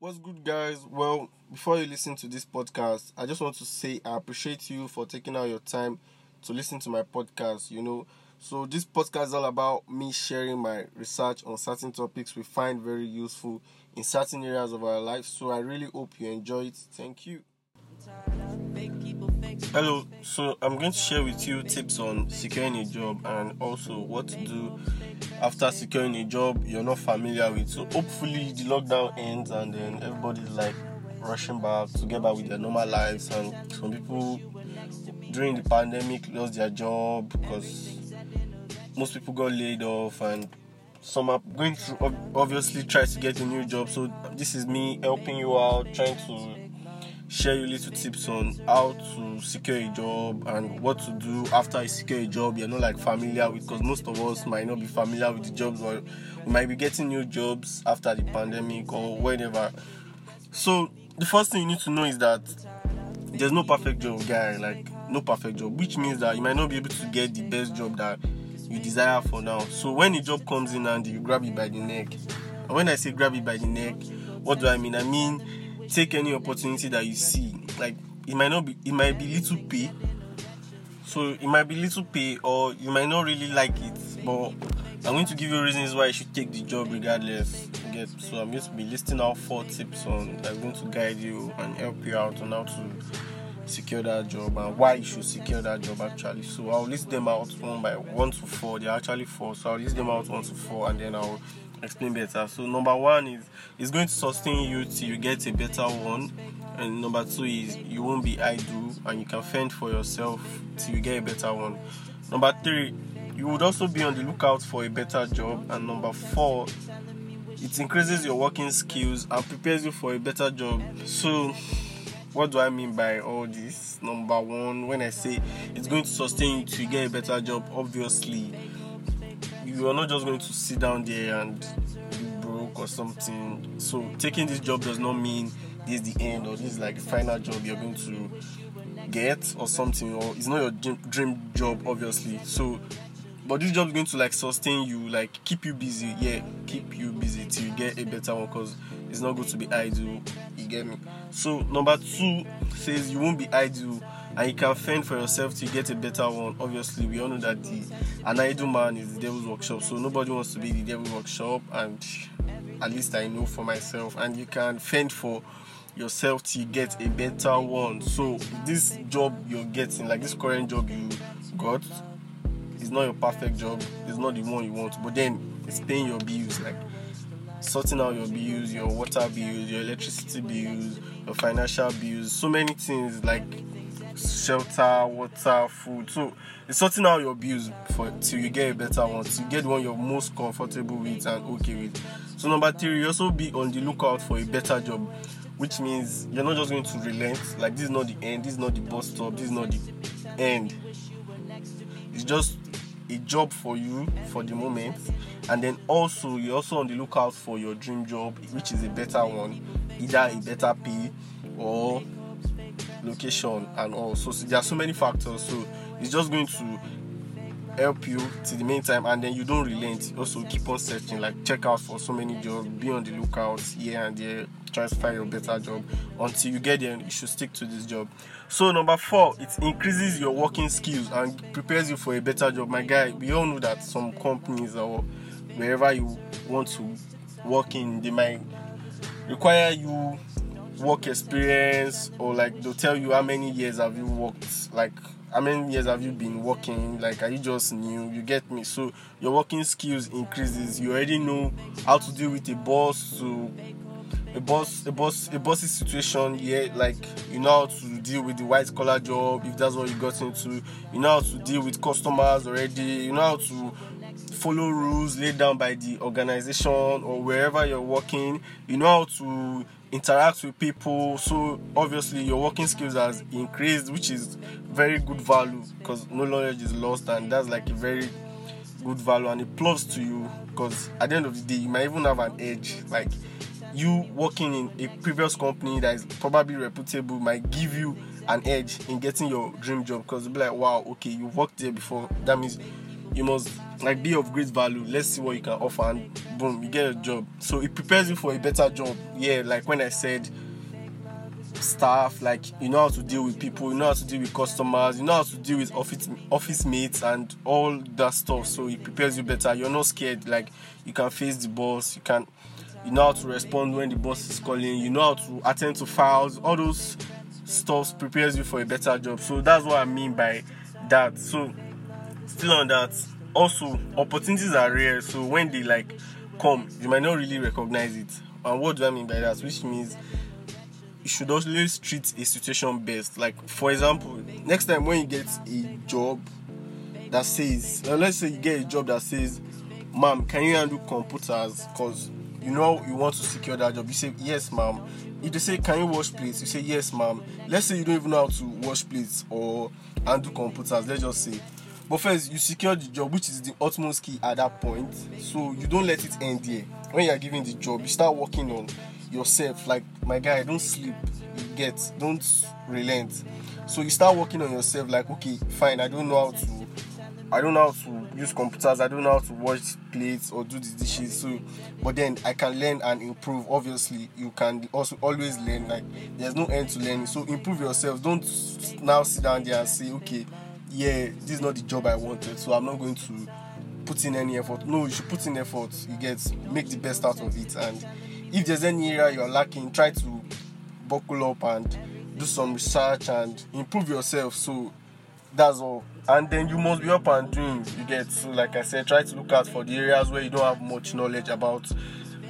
What's good, guys? Well, before you listen to this podcast, I just want to say I appreciate you for taking out your time to listen to my podcast. You know, so this podcast is all about me sharing my research on certain topics we find very useful in certain areas of our life. So I really hope you enjoy it. Thank you. Hello, so I'm going to share with you tips on securing a job and also what to do after securing a job you're not familiar with. So hopefully the lockdown ends and then everybody's like rushing back to get back with their normal lives and some people during the pandemic lost their job because most people got laid off and some are going to obviously try to get a new job so this is me helping you out trying to share you little tips on how to secure a job and what to do after you secure a job. You're not like familiar with because most of us might not be familiar with the jobs or we might be getting new jobs after the pandemic or whatever. So the first thing you need to know is that there's no perfect job guy like no perfect job which means that you might not be able to get the best job that you desire for now. So when a job comes in and you grab it by the neck and when i say grab it by the neck what do i mean? I mean take any opportunity that you see. Like it might not be it might be little pay. So it might be little pay or you might not really like it, but I'm going to give you reasons why you should take the job regardless. Get so I'm going to be listing out four tips on that's going to guide you and help you out on how to secure that job and why you should secure that job actually. So I'll list them out one by one to four. They're actually four, so I'll list them out one to four and then I'll explain better. So number one is it's going to sustain you till you get a better one, and number two is you won't be idle and you can fend for yourself till you get a better one. Number three, you would also be on the lookout for a better job, and number four, it increases your working skills and prepares you for a better job. So what do I mean by all this? Number one, when I say it's going to sustain you to get a better job, obviously you are not just going to sit down there and be broke or something. So taking this job does not mean this is the end or this is like the final job you're going to get or something or it's not your dream job obviously. So but this job is going to like sustain you, like keep you busy. Yeah, keep you busy till you get a better one because it's not going to be idle. You get me? So number two says you won't be idle and you can fend for yourself to get a better one. Obviously, we all know that the an idle man is the devil's workshop, so nobody wants to be the devil's workshop, and at least I know for myself. And you can fend for yourself to get a better one. So this job you're getting, like this current job you got, is not your perfect job. It's not the one you want, but then it's paying your bills, like sorting out your bills, your water bills, your electricity bills, your financial bills, so many things like shelter, water, food. So it's sorting out your bills for till you get a better one, to get one you're most comfortable with and okay with. So number three, you also be on the lookout for a better job, which means you're not just going to relent. Like this is not the end, this is not the bus stop, this is not the end. It's just a job for you for the moment and then also you're also on the lookout for your dream job which is a better one either a better pay or location and all. So, there are so many factors. So it's just going to help you to the meantime and then you don't relent. Also keep on searching like check out for so many jobs. Be on the lookout here and there. Try to find your better job. Until you get there you should stick to this job. So number four it increases your working skills and prepares you for a better job. My guy we all know that some companies or wherever you want to work in they might require you work experience or like they'll tell you how many years have you worked like how many years have you been working like are you just new? You get me? So your working skills increases. You already know how to deal with a boss to a boss a boss a bossy situation. Yeah like you know how to deal with the white collar job if that's what you got into. You know how to deal with customers already. You know how to follow rules laid down by the organization or wherever you're working. You know how to interact with people so obviously your working skills has increased which is very good value because no knowledge is lost and that's like a very good value and it plus to you because at the end of the day you might even have an edge. Like you working in a previous company that is probably reputable might give you an edge in getting your dream job because you'll be like wow okay you worked there before. That means you must like be of great value. Let's see what you can offer, and boom, you get a job. So it prepares you for a better job. Yeah, like when I said staff like you know how to deal with people you know how to deal with customers you know how to deal with office office mates and all that stuff so it prepares you better you're not scared like you can face the boss you can you know how to respond when the boss is calling you know how to attend to files all those stuff prepares you for a better job so that's what i mean by that so still on that also opportunities are rare so when they like come you might not really recognize it and what do i mean by that which means you should always treat a situation best. Like for example, next time when you get a job that says, let's say you get a job that says, "Ma'am, can you handle computers?" Because you know you want to secure that job. You say, "Yes, ma'am." If they say, "Can you wash plates?" You say, "Yes, ma'am." Let's say you don't even know how to wash plates or handle computers. Let's just say. But first, you secure the job, which is the utmost key at that point. So you don't let it end there. When you are given the job, you start working on yourself. Like my guy don't sleep. You get don't relent. So you start working on yourself like okay fine i don't know how to i don't know how to use computers. I don't know how to wash plates or do the dishes. So but then i can learn and improve. Obviously you can also always learn. Like there's no end to learning. So improve yourself. Don't now sit down there and say okay yeah this is not the job i wanted so i'm not going to put in any effort no you should put in effort you get make the best out of it and if there's any area you're lacking, try to buckle up and do some research and improve yourself. So that's all. And then you must be up and doing. You get so like I said, try to look out for the areas where you don't have much knowledge about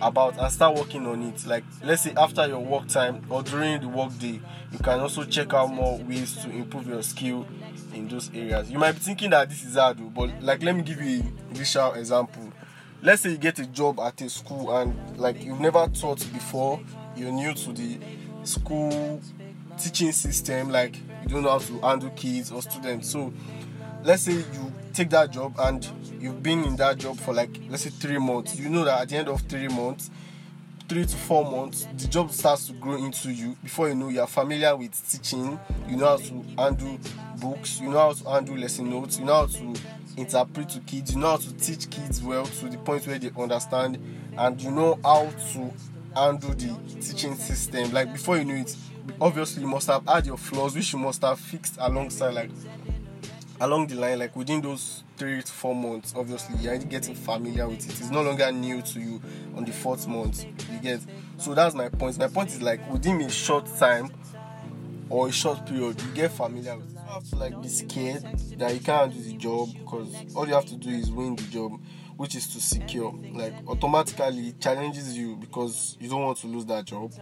about and start working on it. Like let's say after your work time or during the work day, you can also check out more ways to improve your skill in those areas. You might be thinking that this is hard, oh, but like let me give you a visual example. Let's say you get a job at a school and like you've never taught before you're new to the school teaching system like you don't know how to handle kids or students. So let's say you take that job and you've been in that job for like let's say three months. You know that at the end of three months three to four months the job starts to grow into you. Before you know you're familiar with teaching. You know how to handle books you know how to handle lesson notes you know how to interpret to kids, you know how to teach kids well to the point where they understand, and you know how to handle the teaching system. Like before you know it, obviously you must have had your flaws, which you must have fixed alongside, like along the line, like within those three to four months. Obviously, you're getting familiar with it. It's no longer new to you on the fourth month. You get so that's my point. My point is like within a short time or a short period, you get familiar with it to like be scared that you can't do the job because all you have to do is win the job, which is to secure. Like automatically challenges you because you don't want to lose that job,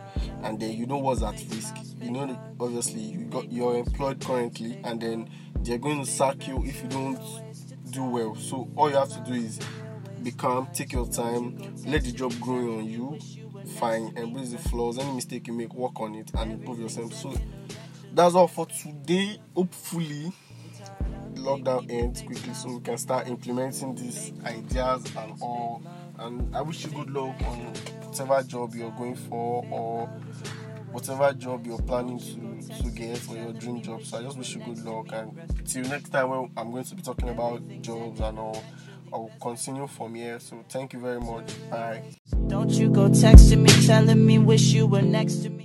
and then you know what's at risk. You know, obviously you got you're employed currently, and then they're going to sack you if you don't do well. So all you have to do is be calm, take your time, let the job grow on you. Fine, embrace the flaws. Any mistake you make, work on it and improve yourself. So that's all for today. Hopefully, lockdown ends quickly so we can start implementing these ideas and all. And I wish you good luck on whatever job you're going for or whatever job you're planning to, to get or your dream job. So I just wish you good luck and till next time when I'm going to be talking about jobs and all. I'll continue from here. So thank you very much. Bye. Don't you go texting me telling me wish you were next to me.